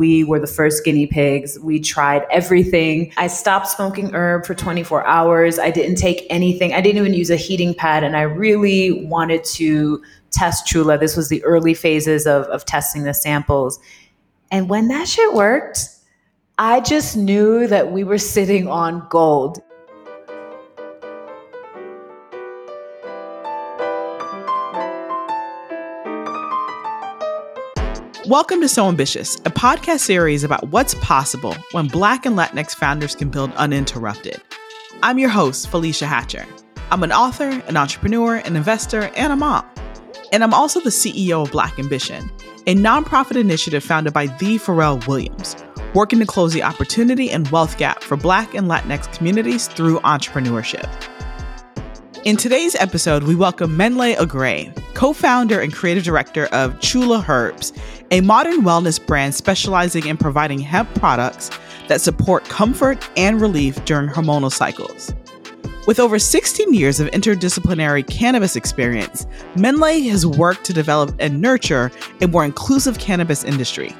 We were the first guinea pigs. We tried everything. I stopped smoking herb for 24 hours. I didn't take anything. I didn't even use a heating pad. And I really wanted to test Xula. This was the early phases of, of testing the samples. And when that shit worked, I just knew that we were sitting on gold. Welcome to So Ambitious, a podcast series about what's possible when Black and Latinx founders can build uninterrupted. I'm your host, Felecia Hatcher. I'm an author, an entrepreneur, an investor, and a mom. And I'm also the CEO of Black Ambition, a nonprofit initiative founded by the Pharrell Williams, working to close the opportunity and wealth gap for Black and Latinx communities through entrepreneurship. In today's episode, we welcome Mennlay Aggrey, co founder and creative director of Xula Herbs, a modern wellness brand specializing in providing hemp products that support comfort and relief during hormonal cycles. With over 16 years of interdisciplinary cannabis experience, Mennlay has worked to develop and nurture a more inclusive cannabis industry.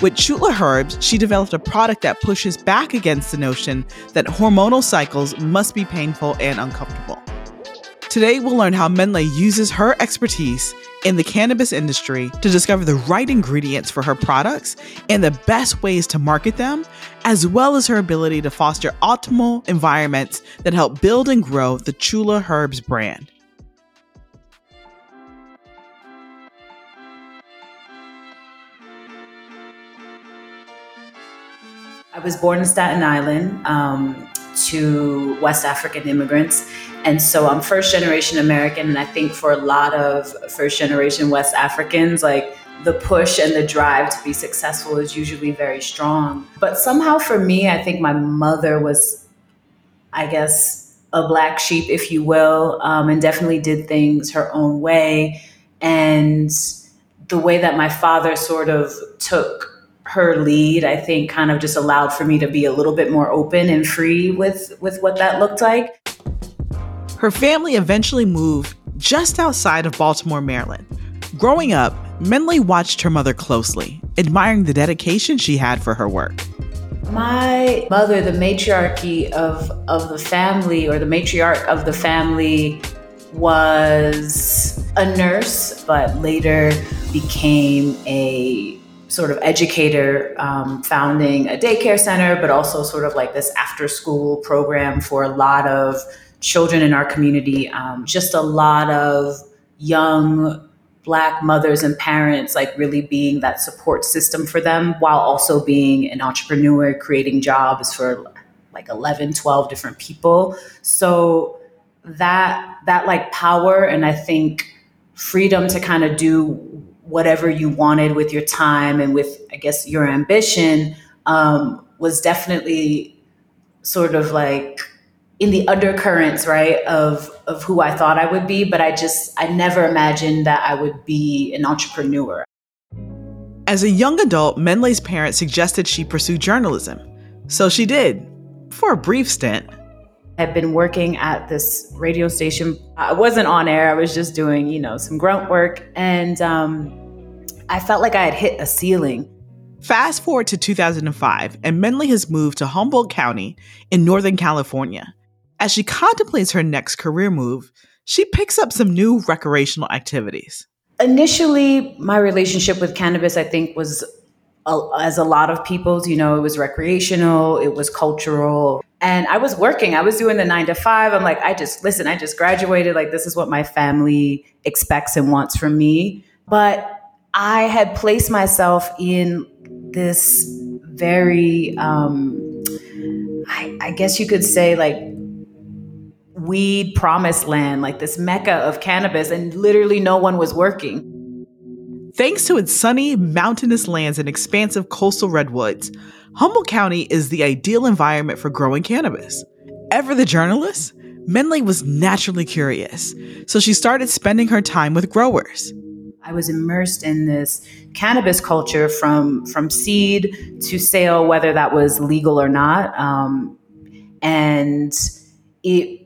With Xula Herbs, she developed a product that pushes back against the notion that hormonal cycles must be painful and uncomfortable. Today, we'll learn how Mennlay uses her expertise in the cannabis industry to discover the right ingredients for her products and the best ways to market them, as well as her ability to foster optimal environments that help build and grow the Xula Herbs brand. I was born in Staten Island um, to West African immigrants. And so I'm first generation American. And I think for a lot of first generation West Africans, like the push and the drive to be successful is usually very strong. But somehow for me, I think my mother was, I guess, a black sheep, if you will, um, and definitely did things her own way. And the way that my father sort of took her lead, I think kind of just allowed for me to be a little bit more open and free with with what that looked like. Her family eventually moved just outside of Baltimore, Maryland. Growing up, Mennlay watched her mother closely, admiring the dedication she had for her work. My mother, the matriarchy of, of the family, or the matriarch of the family, was a nurse, but later became a sort of educator, um, founding a daycare center, but also sort of like this after school program for a lot of children in our community. Um, just a lot of young black mothers and parents like really being that support system for them while also being an entrepreneur creating jobs for like 11 12 different people so that that like power and i think freedom to kind of do whatever you wanted with your time and with, I guess, your ambition um, was definitely sort of like in the undercurrents, right, of of who I thought I would be. But I just I never imagined that I would be an entrepreneur. As a young adult, Mennlay's parents suggested she pursue journalism. So she did, for a brief stint. I've been working at this radio station. I wasn't on air. I was just doing, you know, some grunt work. And um, I felt like I had hit a ceiling. Fast forward to 2005, and Mennlay has moved to Humboldt County in Northern California. As she contemplates her next career move, she picks up some new recreational activities. Initially, my relationship with cannabis, I think, was as a lot of people's, you know, it was recreational, it was cultural. And I was working, I was doing the nine to five. I'm like, I just, listen, I just graduated. Like, this is what my family expects and wants from me. But I had placed myself in this very, um, I, I guess you could say, like, weed promised land, like this mecca of cannabis, and literally no one was working. Thanks to its sunny, mountainous lands and expansive coastal redwoods, Humboldt County is the ideal environment for growing cannabis. Ever the journalist, Mennlay was naturally curious, so she started spending her time with growers. I was immersed in this cannabis culture from from seed to sale, whether that was legal or not, um, and it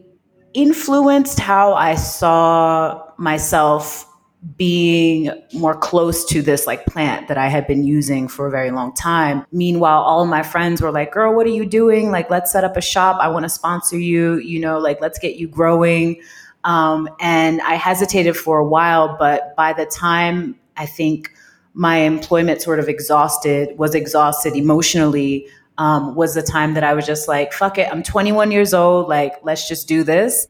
influenced how I saw myself being more close to this like plant that I had been using for a very long time. Meanwhile, all my friends were like, girl, what are you doing? Like, let's set up a shop. I want to sponsor you, you know, like, let's get you growing. Um, and I hesitated for a while, but by the time I think my employment sort of exhausted, was exhausted emotionally, um, was the time that I was just like, fuck it, I'm 21 years old. Like, let's just do this.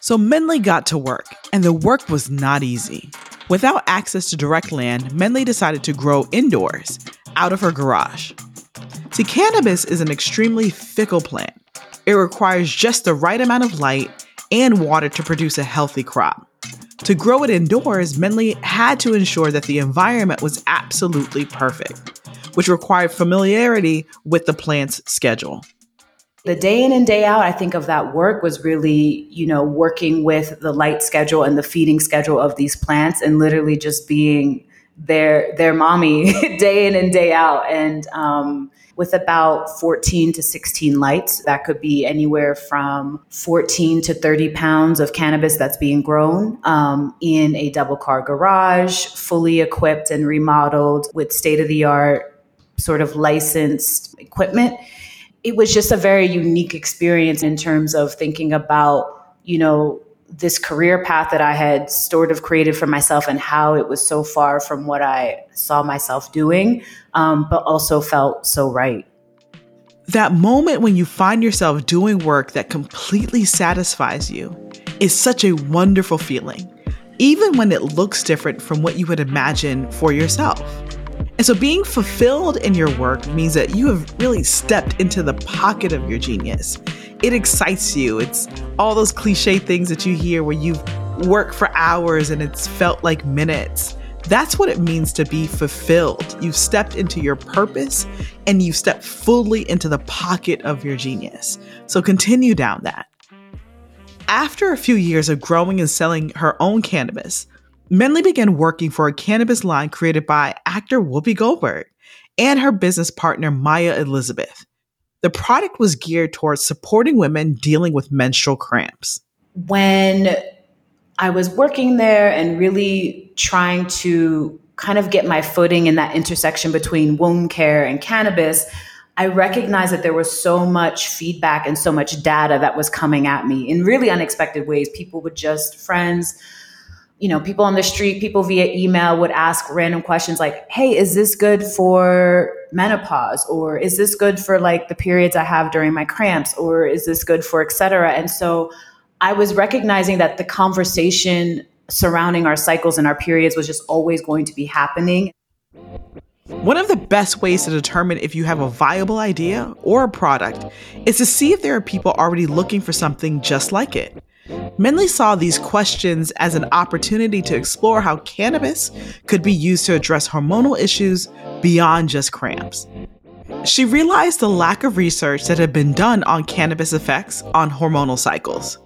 So Mennlay got to work, and the work was not easy. Without access to direct land, Mennlay decided to grow indoors, out of her garage. See, cannabis is an extremely fickle plant. It requires just the right amount of light and water to produce a healthy crop. To grow it indoors, Mennlay had to ensure that the environment was absolutely perfect, which required familiarity with the plant's schedule. The day in and day out i think of that work was really you know working with the light schedule and the feeding schedule of these plants and literally just being their their mommy day in and day out. And um, with about 14 to 16 lights that could be anywhere from 14 to 30 pounds of cannabis that's being grown um, in a double car garage fully equipped and remodeled with state of the art sort of licensed equipment it was just a very unique experience in terms of thinking about, you know, this career path that I had sort of created for myself and how it was so far from what I saw myself doing, um, but also felt so right. That moment when you find yourself doing work that completely satisfies you is such a wonderful feeling, even when it looks different from what you would imagine for yourself. And so being fulfilled in your work means that you have really stepped into the pocket of your genius. It excites you. It's all those cliche things that you hear where you've worked for hours and it's felt like minutes. That's what it means to be fulfilled. You've stepped into your purpose and you've stepped fully into the pocket of your genius. So continue down that. After a few years of growing and selling her own cannabis, Mennlay began working for a cannabis line created by actor Whoopi Goldberg and her business partner Maya Elizabeth. The product was geared towards supporting women dealing with menstrual cramps. When I was working there and really trying to kind of get my footing in that intersection between womb care and cannabis, I recognized that there was so much feedback and so much data that was coming at me in really unexpected ways. People would just, friends, you know, people on the street, people via email would ask random questions like, Hey, is this good for menopause? Or is this good for like the periods I have during my cramps? Or is this good for et cetera? And so I was recognizing that the conversation surrounding our cycles and our periods was just always going to be happening. One of the best ways to determine if you have a viable idea or a product is to see if there are people already looking for something just like it. Mennlay saw these questions as an opportunity to explore how cannabis could be used to address hormonal issues beyond just cramps. She realized the lack of research that had been done on cannabis effects on hormonal cycles.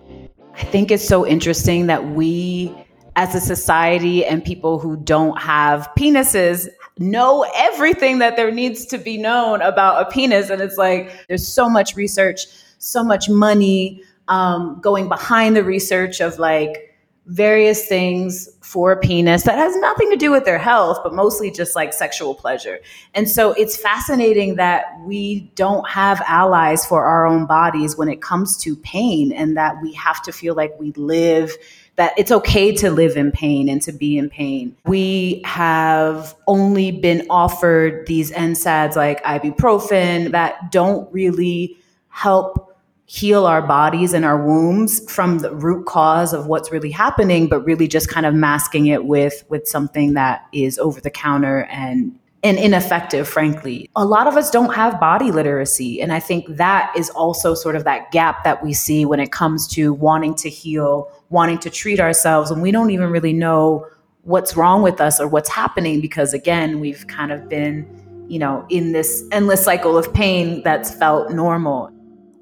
I think it's so interesting that we, as a society and people who don't have penises, know everything that there needs to be known about a penis. And it's like there's so much research, so much money, um, going behind the research of like various things for a penis that has nothing to do with their health, but mostly just like sexual pleasure. And so it's fascinating that we don't have allies for our own bodies when it comes to pain, and that we have to feel like we live. That it's okay to live in pain and to be in pain. We have only been offered these NSAIDs like ibuprofen that don't really help heal our bodies and our wombs from the root cause of what's really happening but really just kind of masking it with with something that is over the counter and and ineffective frankly. A lot of us don't have body literacy and i think that is also sort of that gap that we see when it comes to wanting to heal wanting to treat ourselves and we don't even really know what's wrong with us or what's happening because again we've kind of been you know in this endless cycle of pain that's felt normal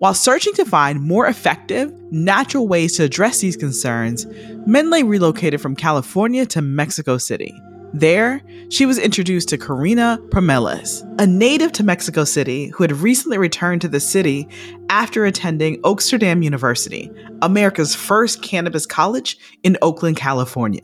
while searching to find more effective, natural ways to address these concerns, Mennlay relocated from California to Mexico City. There, she was introduced to Karina Primeles, a native to Mexico City who had recently returned to the city after attending Oaksterdam University, America's first cannabis college in Oakland, California.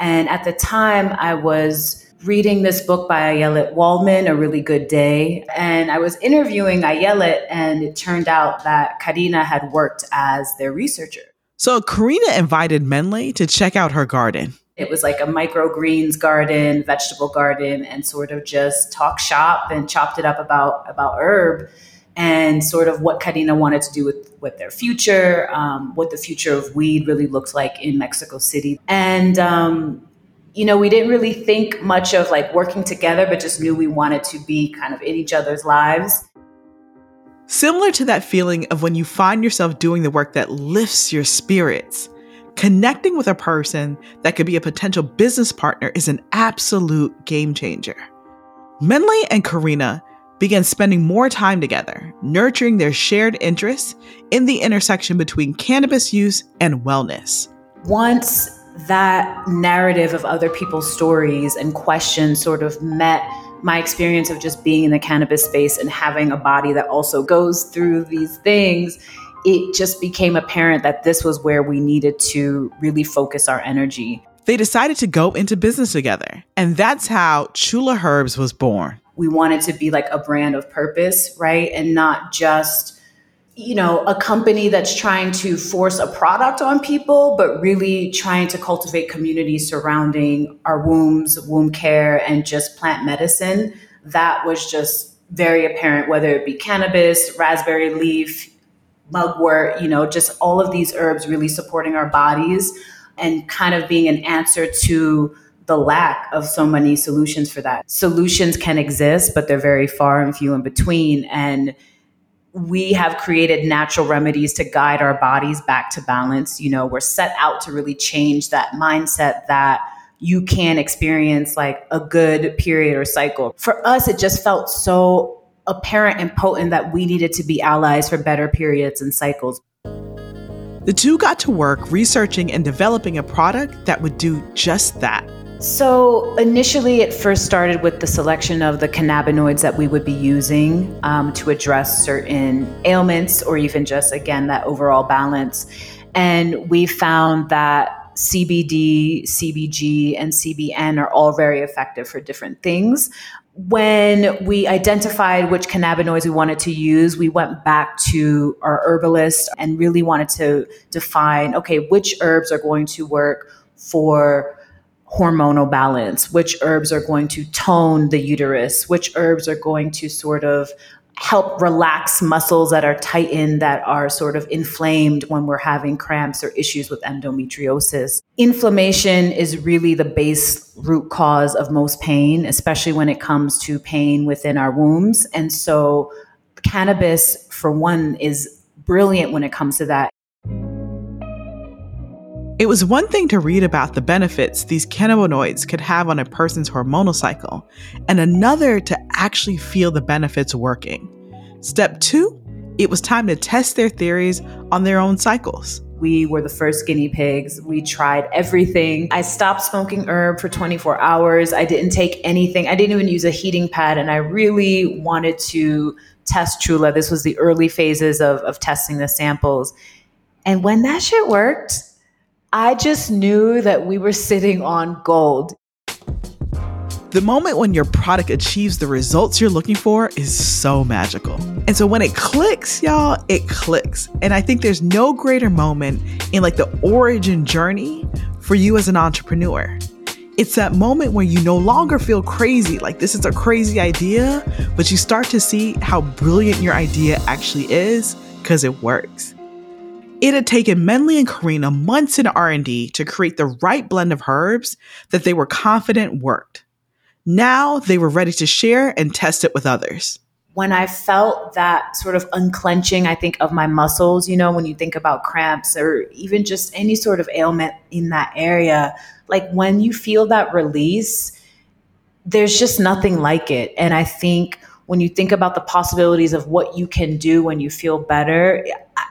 And at the time, I was reading this book by Ayelet Waldman, A Really Good Day. And I was interviewing Ayelet, and it turned out that Karina had worked as their researcher. So Karina invited Mennlay to check out her garden. It was like a microgreens garden, vegetable garden, and sort of just talk shop and chopped it up about about herb and sort of what Karina wanted to do with, with their future, um, what the future of weed really looked like in Mexico City. And, um, you know, we didn't really think much of like working together, but just knew we wanted to be kind of in each other's lives. Similar to that feeling of when you find yourself doing the work that lifts your spirits Connecting with a person that could be a potential business partner is an absolute game changer. Mennlay and Karina began spending more time together, nurturing their shared interests in the intersection between cannabis use and wellness. Once that narrative of other people's stories and questions sort of met my experience of just being in the cannabis space and having a body that also goes through these things, it just became apparent that this was where we needed to really focus our energy. They decided to go into business together, and that's how Xula Herbs was born. We wanted to be like a brand of purpose, right? And not just you know, a company that's trying to force a product on people, but really trying to cultivate community surrounding our wombs, womb care, and just plant medicine. That was just very apparent, whether it be cannabis, raspberry leaf, mugwort, you know, just all of these herbs really supporting our bodies and kind of being an answer to the lack of so many solutions for that. Solutions can exist, but they're very far and few in between. And we have created natural remedies to guide our bodies back to balance. You know, we're set out to really change that mindset that you can experience like a good period or cycle. For us, it just felt so apparent and potent that we needed to be allies for better periods and cycles. The two got to work researching and developing a product that would do just that. So, initially, it first started with the selection of the cannabinoids that we would be using um, to address certain ailments or even just, again, that overall balance. And we found that CBD, CBG, and CBN are all very effective for different things when we identified which cannabinoids we wanted to use, we went back to our herbalist and really wanted to define okay, which herbs are going to work for hormonal balance, which herbs are going to tone the uterus, which herbs are going to sort of help relax muscles that are tightened, that are sort of inflamed when we're having cramps or issues with endometriosis. Inflammation is really the base root cause of most pain, especially when it comes to pain within our wombs. And so, cannabis, for one, is brilliant when it comes to that. It was one thing to read about the benefits these cannabinoids could have on a person's hormonal cycle, and another to actually feel the benefits working. Step two, it was time to test their theories on their own cycles. We were the first guinea pigs. We tried everything. I stopped smoking herb for 24 hours. I didn't take anything. I didn't even use a heating pad. And I really wanted to test Xula. This was the early phases of, of testing the samples. And when that shit worked, I just knew that we were sitting on gold. The moment when your product achieves the results you're looking for is so magical. And so when it clicks, y'all, it clicks. And I think there's no greater moment in like the origin journey for you as an entrepreneur. It's that moment where you no longer feel crazy, like this is a crazy idea, but you start to see how brilliant your idea actually is because it works. It had taken Mennlay and Karina months in R&D to create the right blend of herbs that they were confident worked. Now they were ready to share and test it with others. When I felt that sort of unclenching, I think of my muscles, you know, when you think about cramps or even just any sort of ailment in that area, like when you feel that release, there's just nothing like it. And I think when you think about the possibilities of what you can do when you feel better,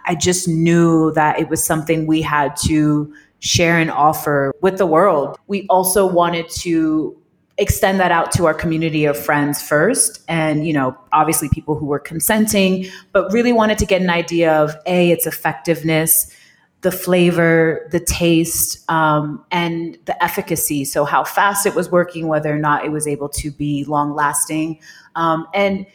I just knew that it was something we had to share and offer with the world. We also wanted to extend that out to our community of friends first and you know obviously people who were consenting but really wanted to get an idea of a its effectiveness the flavor the taste um, and the efficacy. So how fast it was working whether or not it was able to be long lasting um, and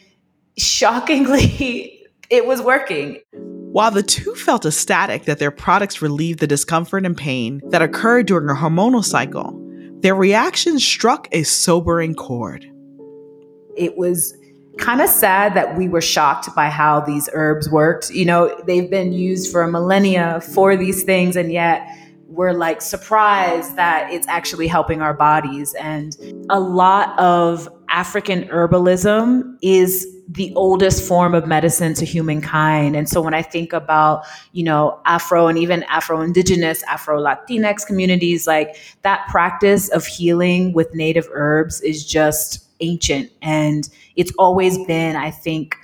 shockingly it was working. While the two felt ecstatic that their products relieved the discomfort and pain that occurred during a hormonal cycle, their reaction struck a sobering chord. It was kind of sad that we were shocked by how these herbs worked. You know, they've been used for a millennia for these things, and yet we're like surprised that it's actually helping our bodies. And a lot of African herbalism is the oldest form of medicine to humankind. And so when I think about, you know, Afro and even Afro Indigenous, Afro Latinx communities, like that practice of healing with native herbs is just ancient. And it's always been, I think,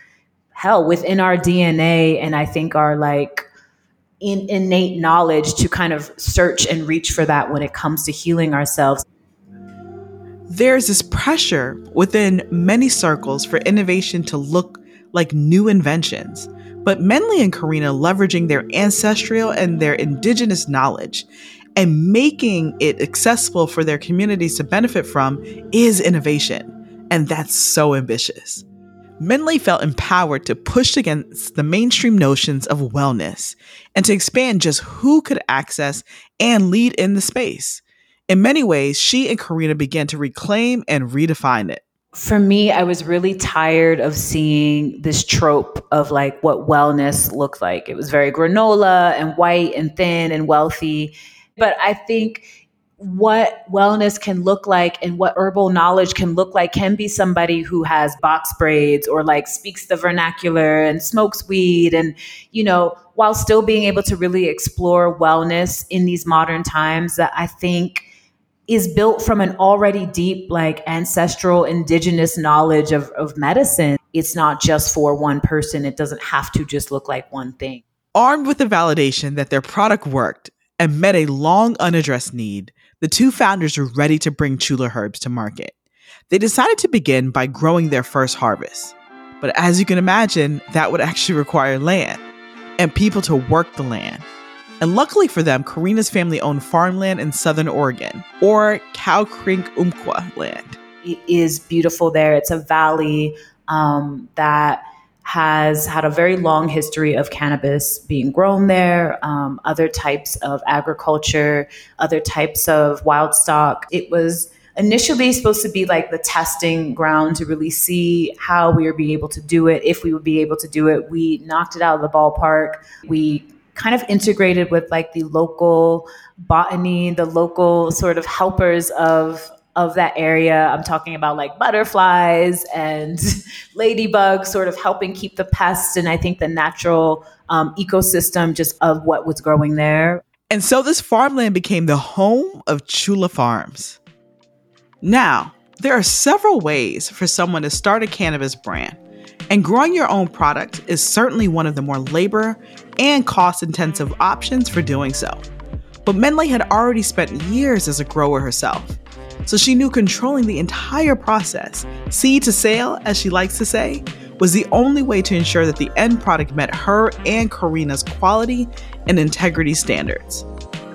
hell, within our DNA and I think our like in, innate knowledge to kind of search and reach for that when it comes to healing ourselves. There's this pressure within many circles for innovation to look like new inventions. But Mennlay and Karina leveraging their ancestral and their indigenous knowledge and making it accessible for their communities to benefit from is innovation. And that's so ambitious. Mennlay felt empowered to push against the mainstream notions of wellness and to expand just who could access and lead in the space. In many ways, she and Karina began to reclaim and redefine it. For me, I was really tired of seeing this trope of like what wellness looked like. It was very granola and white and thin and wealthy. But I think what wellness can look like and what herbal knowledge can look like can be somebody who has box braids or like speaks the vernacular and smokes weed and you know while still being able to really explore wellness in these modern times that I think is built from an already deep, like ancestral indigenous knowledge of, of medicine. It's not just for one person. It doesn't have to just look like one thing. Armed with the validation that their product worked and met a long unaddressed need, the two founders were ready to bring Xula herbs to market. They decided to begin by growing their first harvest. But as you can imagine, that would actually require land and people to work the land. And luckily for them, Karina's family owned farmland in southern Oregon, or Cow Creek Umpqua land. It is beautiful there. It's a valley um, that has had a very long history of cannabis being grown there, um, other types of agriculture, other types of wild stock. It was initially supposed to be like the testing ground to really see how we would be able to do it, if we would be able to do it. We knocked it out of the ballpark. We kind of integrated with like the local botany, the local sort of helpers of of that area. I'm talking about like butterflies and ladybugs, sort of helping keep the pests and I think the natural um, ecosystem just of what was growing there. And so this farmland became the home of Xula Farms. Now, there are several ways for someone to start a cannabis brand. And growing your own product is certainly one of the more labor and cost intensive options for doing so. But Mennlay had already spent years as a grower herself, so she knew controlling the entire process, seed to sale, as she likes to say, was the only way to ensure that the end product met her and Karina's quality and integrity standards.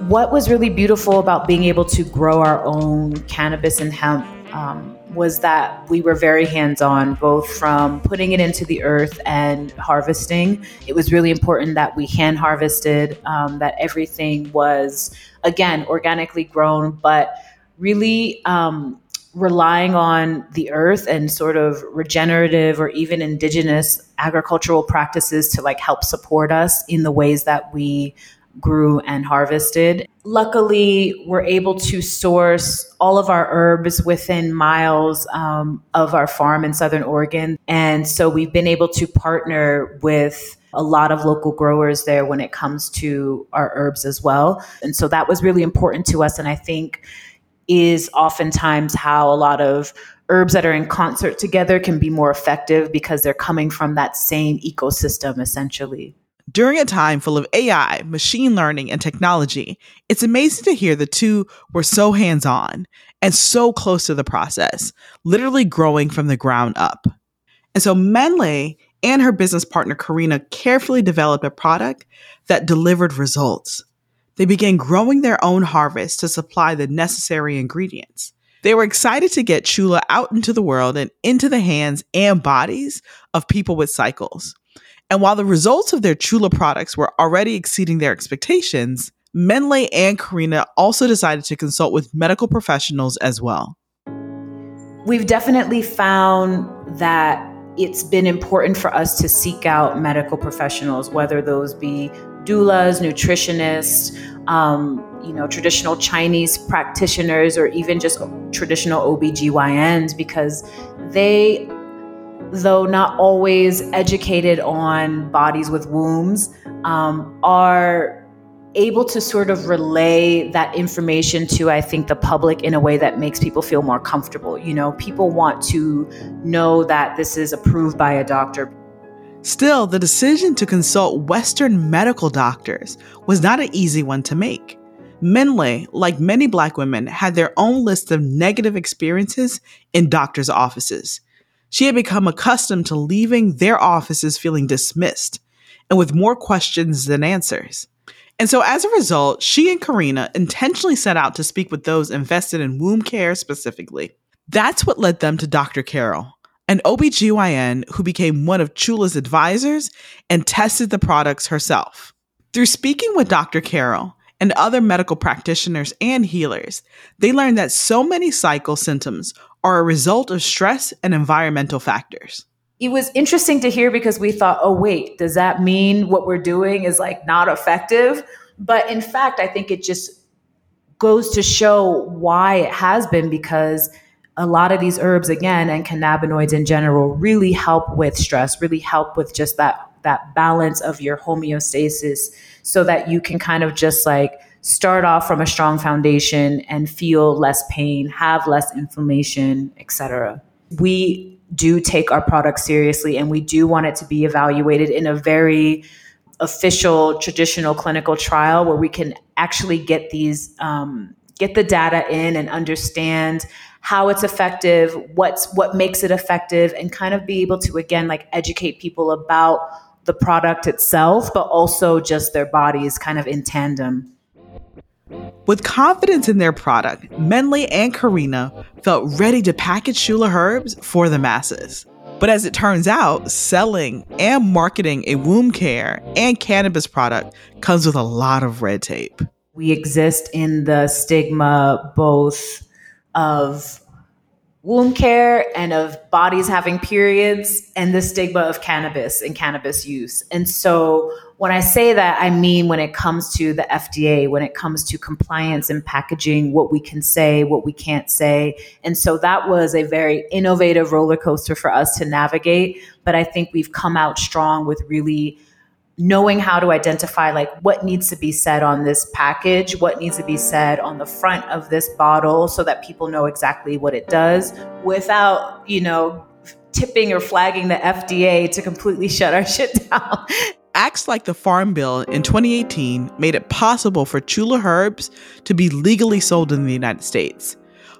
What was really beautiful about being able to grow our own cannabis and hemp um, was that we were very hands on, both from putting it into the earth and harvesting. It was really important that we hand harvested, um, that everything was, again, organically grown, but really um, relying on the earth and sort of regenerative or even indigenous agricultural practices to like help support us in the ways that we grew and harvested. Luckily, we're able to source all of our herbs within miles um, of our farm in Southern Oregon. And so we've been able to partner with a lot of local growers there when it comes to our herbs as well. And so that was really important to us. And I think is oftentimes how a lot of herbs that are in concert together can be more effective because they're coming from that same ecosystem essentially. During a time full of AI, machine learning, and technology, it's amazing to hear the two were so hands on and so close to the process, literally growing from the ground up. And so Mennlay and her business partner Karina carefully developed a product that delivered results. They began growing their own harvest to supply the necessary ingredients. They were excited to get Xula out into the world and into the hands and bodies of people with cycles. And while the results of their Xula products were already exceeding their expectations, Mennlay and Karina also decided to consult with medical professionals as well. We've definitely found that it's been important for us to seek out medical professionals, whether those be doulas, nutritionists, um, you know, traditional Chinese practitioners, or even just traditional OBGYNs, because they, though not always educated on bodies with wombs, um, are able to sort of relay that information to i think the public in a way that makes people feel more comfortable. You know people want to know that this is approved by a doctor still the decision to consult western medical doctors was not an easy one to make Mennlay like many black women had their own list of negative experiences in doctors offices she had become accustomed to leaving their offices feeling dismissed and with more questions than answers and so, as a result, she and Karina intentionally set out to speak with those invested in womb care specifically. That's what led them to Dr. Carol, an OBGYN who became one of Xula's advisors and tested the products herself. Through speaking with Dr. Carroll and other medical practitioners and healers, they learned that so many cycle symptoms are a result of stress and environmental factors it was interesting to hear because we thought, oh, wait, does that mean what we're doing is like not effective? But in fact, I think it just goes to show why it has been because a lot of these herbs again and cannabinoids in general really help with stress really help with just that that balance of your homeostasis so that you can kind of just like start off from a strong foundation and feel less pain have less inflammation etc we do take our product seriously and we do want it to be evaluated in a very official traditional clinical trial where we can actually get these um, get the data in and understand how it's effective what's what makes it effective and kind of be able to again like educate people about the product itself but also just their bodies kind of in tandem with confidence in their product, Mennlay and Karina felt ready to package Xula Herbs for the masses. But as it turns out, selling and marketing a womb care and cannabis product comes with a lot of red tape. We exist in the stigma both of womb care and of bodies having periods and the stigma of cannabis and cannabis use. And so when I say that, I mean when it comes to the FDA, when it comes to compliance and packaging, what we can say, what we can't say. And so that was a very innovative roller coaster for us to navigate. But I think we've come out strong with really knowing how to identify like what needs to be said on this package, what needs to be said on the front of this bottle so that people know exactly what it does without, you know, tipping or flagging the FDA to completely shut our shit down. Acts like the Farm Bill in 2018 made it possible for Xula herbs to be legally sold in the United States.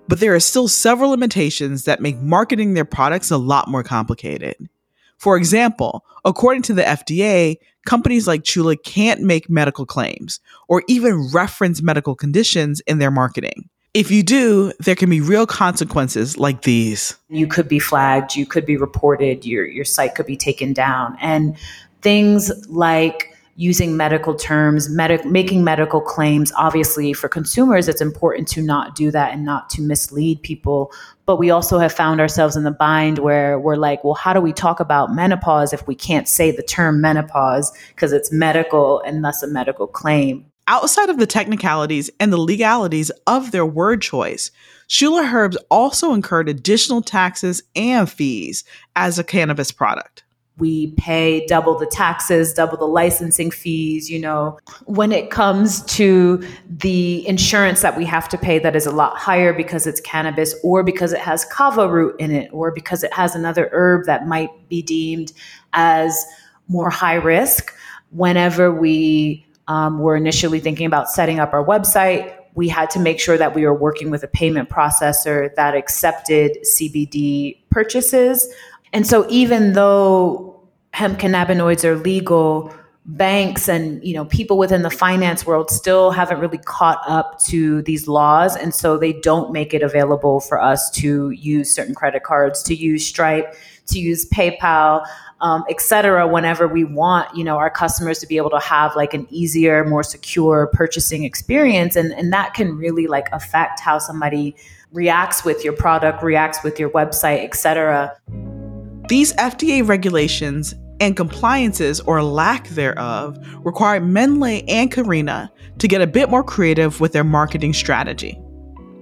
But there are still several limitations that make marketing their products a lot more complicated. For example, according to the FDA, companies like Xula can't make medical claims or even reference medical conditions in their marketing. If you do, there can be real consequences like these. You could be flagged, you could be reported, your your site could be taken down. And things like using medical terms, med- making medical claims. Obviously, for consumers, it's important to not do that and not to mislead people. But we also have found ourselves in the bind where we're like, well, how do we talk about menopause if we can't say the term menopause because it's medical and thus a medical claim? Outside of the technicalities and the legalities of their word choice, Xula Herbs also incurred additional taxes and fees as a cannabis product we pay double the taxes, double the licensing fees, you know. When it comes to the insurance that we have to pay that is a lot higher because it's cannabis or because it has kava root in it or because it has another herb that might be deemed as more high risk, whenever we um, were initially thinking about setting up our website, we had to make sure that we were working with a payment processor that accepted CBD purchases. And so even though hemp cannabinoids are legal, banks and you know people within the finance world still haven't really caught up to these laws. And so they don't make it available for us to use certain credit cards to use stripe to use paypal um, et cetera whenever we want you know our customers to be able to have like an easier more secure purchasing experience. And and that can really like affect how somebody reacts with your product reacts with your website et cetera these fda regulations and compliances or lack thereof required Mennlay and Karina to get a bit more creative with their marketing strategy.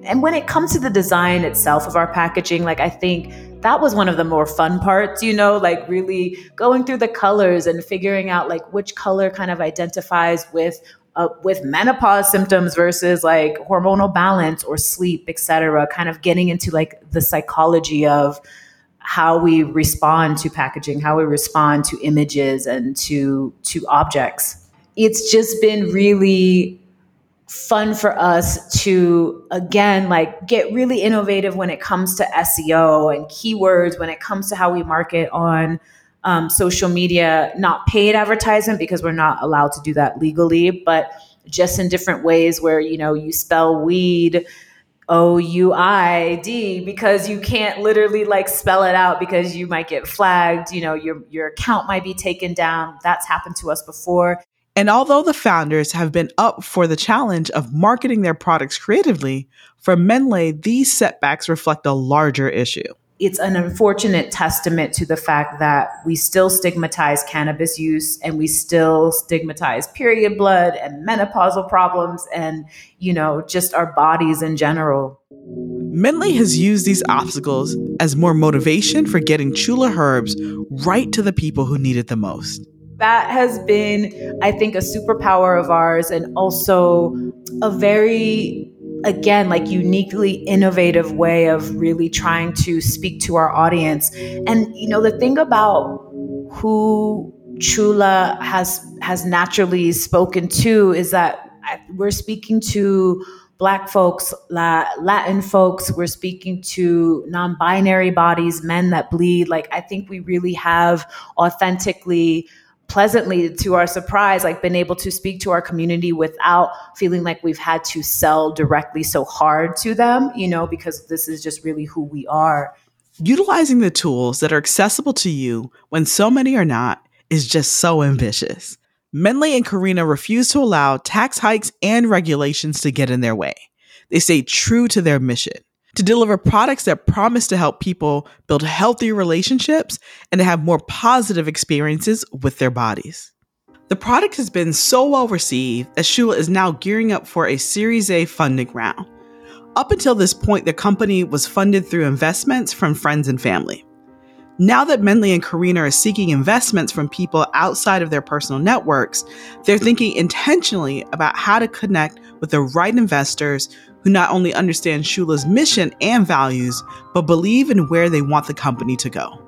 And when it comes to the design itself of our packaging, like I think that was one of the more fun parts, you know, like really going through the colors and figuring out like which color kind of identifies with uh, with menopause symptoms versus like hormonal balance or sleep, et cetera, kind of getting into like the psychology of how we respond to packaging, how we respond to images and to to objects. It's just been really fun for us to again like get really innovative when it comes to SEO and keywords when it comes to how we market on um, social media, not paid advertisement because we're not allowed to do that legally, but just in different ways where you know you spell weed O U I D because you can't literally like spell it out because you might get flagged, you know, your your account might be taken down. That's happened to us before. And although the founders have been up for the challenge of marketing their products creatively, for Mennlay, these setbacks reflect a larger issue it's an unfortunate testament to the fact that we still stigmatize cannabis use and we still stigmatize period blood and menopausal problems and you know just our bodies in general Mennlay has used these obstacles as more motivation for getting Xula herbs right to the people who need it the most. That has been, I think, a superpower of ours and also a very again like uniquely innovative way of really trying to speak to our audience. And you know the thing about who Xula has has naturally spoken to is that we're speaking to black folks latin folks we're speaking to non-binary bodies men that bleed. Like i think we really have authentically pleasantly to our surprise like been able to speak to our community without feeling like we've had to sell directly so hard to them you know because this is just really who we are. Utilizing the tools that are accessible to you when so many are not is just so ambitious. Mennlay and karina refuse to allow tax hikes and regulations to get in their way. They stay true to their mission to deliver products that promise to help people build healthier relationships and to have more positive experiences with their bodies. The product has been so well received that Xula is now gearing up for a Series A funding round. Up until this point, the company was funded through investments from friends and family. Now that Mennlay and Karina are seeking investments from people outside of their personal networks, they're thinking intentionally about how to connect with the right investors who not only understand Xula's mission and values, but believe in where they want the company to go.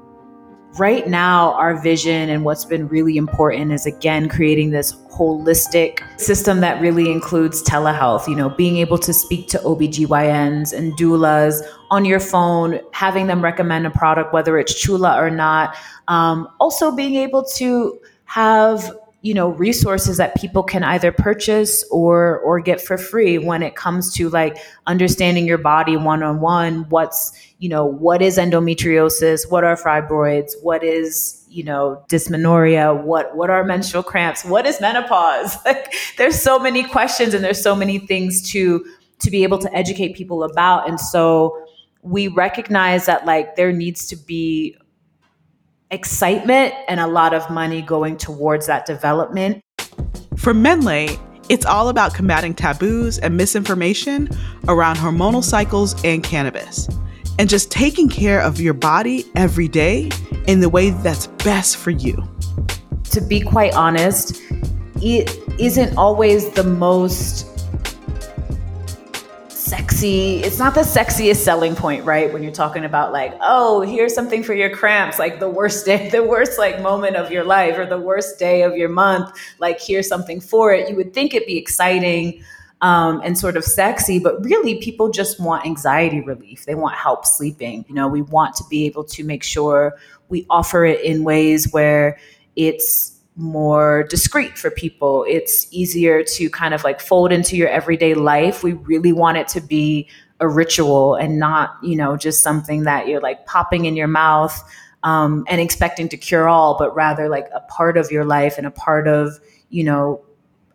Right now, our vision and what's been really important is again creating this holistic system that really includes telehealth, you know, being able to speak to OBGYNs and doulas on your phone, having them recommend a product, whether it's Xula or not. Um, also, being able to have you know resources that people can either purchase or or get for free when it comes to like understanding your body one on one what's you know what is endometriosis what are fibroids what is you know dysmenorrhea what what are menstrual cramps what is menopause? Like there's so many questions and there's so many things to to be able to educate people about. And so we recognize that like there needs to be excitement and a lot of money going towards that development. For Mennlay, it's all about combating taboos and misinformation around hormonal cycles and cannabis, and just taking care of your body every day in the way that's best for you. To be quite honest, it isn't always the most sexy, it's not the sexiest selling point, right? When you're talking about like, oh, here's something for your cramps, like the worst day, the worst like moment of your life or the worst day of your month, like here's something for it. You would think it'd be exciting um, and sort of sexy, but really people just want anxiety relief. They want help sleeping. You know, we want to be able to make sure we offer it in ways where it's more discreet for people. It's easier to kind of like fold into your everyday life. We really want it to be a ritual and not, you know, just something that you're like popping in your mouth um, and expecting to cure all, but rather like a part of your life and a part of, you know,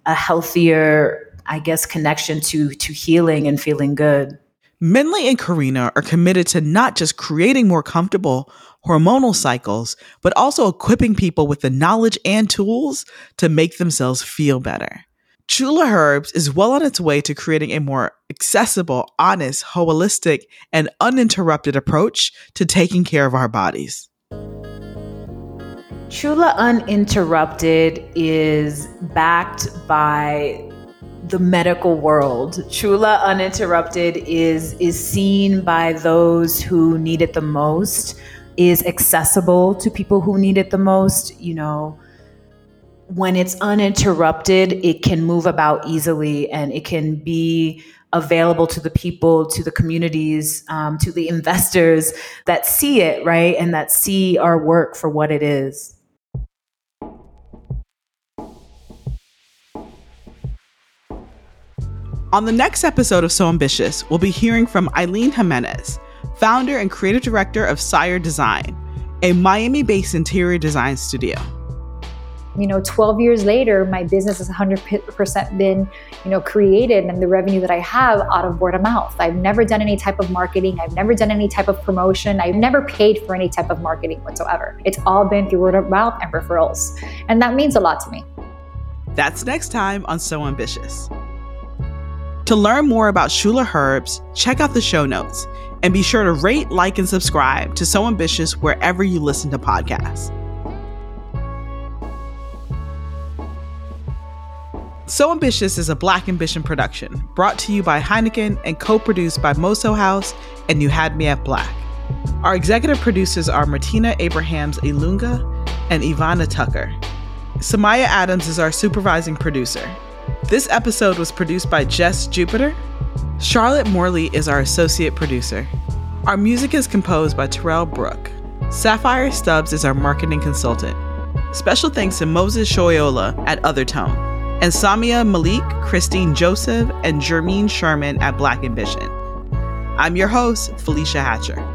a healthier, I guess, connection to to healing and feeling good. Mennlay and Karina are committed to not just creating more comfortable hormonal cycles, but also equipping people with the knowledge and tools to make themselves feel better. Xula Herbs is well on its way to creating a more accessible, honest, holistic, and uninterrupted approach to taking care of our bodies. Xula Uninterrupted is backed by the medical world. Xula Uninterrupted is is seen by those who need it the most is accessible to people who need it the most. You know, when it's uninterrupted, it can move about easily and it can be available to the people, to the communities, um, to the investors that see it, right? And that see our work for what it is. On the next episode of So Ambitious, we'll be hearing from Eileen Jimenez founder and creative director of Sire Design, a Miami based interior design studio. You know, 12 years later, my business has 100% been, you know, created and the revenue that I have out of word of mouth. I've never done any type of marketing. I've never done any type of promotion. I've never paid for any type of marketing whatsoever. It's all been through word of mouth and referrals. And that means a lot to me. That's next time on So Ambitious. To learn more about Xula Herbs, check out the show notes and be sure to rate, like, and subscribe to So Ambitious wherever you listen to podcasts. So Ambitious is a Black Ambition production brought to you by Heineken and co produced by Moso House and You Had Me at Black. Our executive producers are Martina Abrahams Ilunga and Ivana Tucker. Samaya Adams is our supervising producer. This episode was produced by Jess Jupiter Charlotte Morley is our associate producer. Our music is composed by Terrell Brook. Sapphire Stubbs is our marketing consultant. Special thanks to Moses Shoyola at Othertone, and Samia Malik, Christine Joseph, and Jermaine Sherman at Black Ambition. I'm your host, Felecia Hatcher.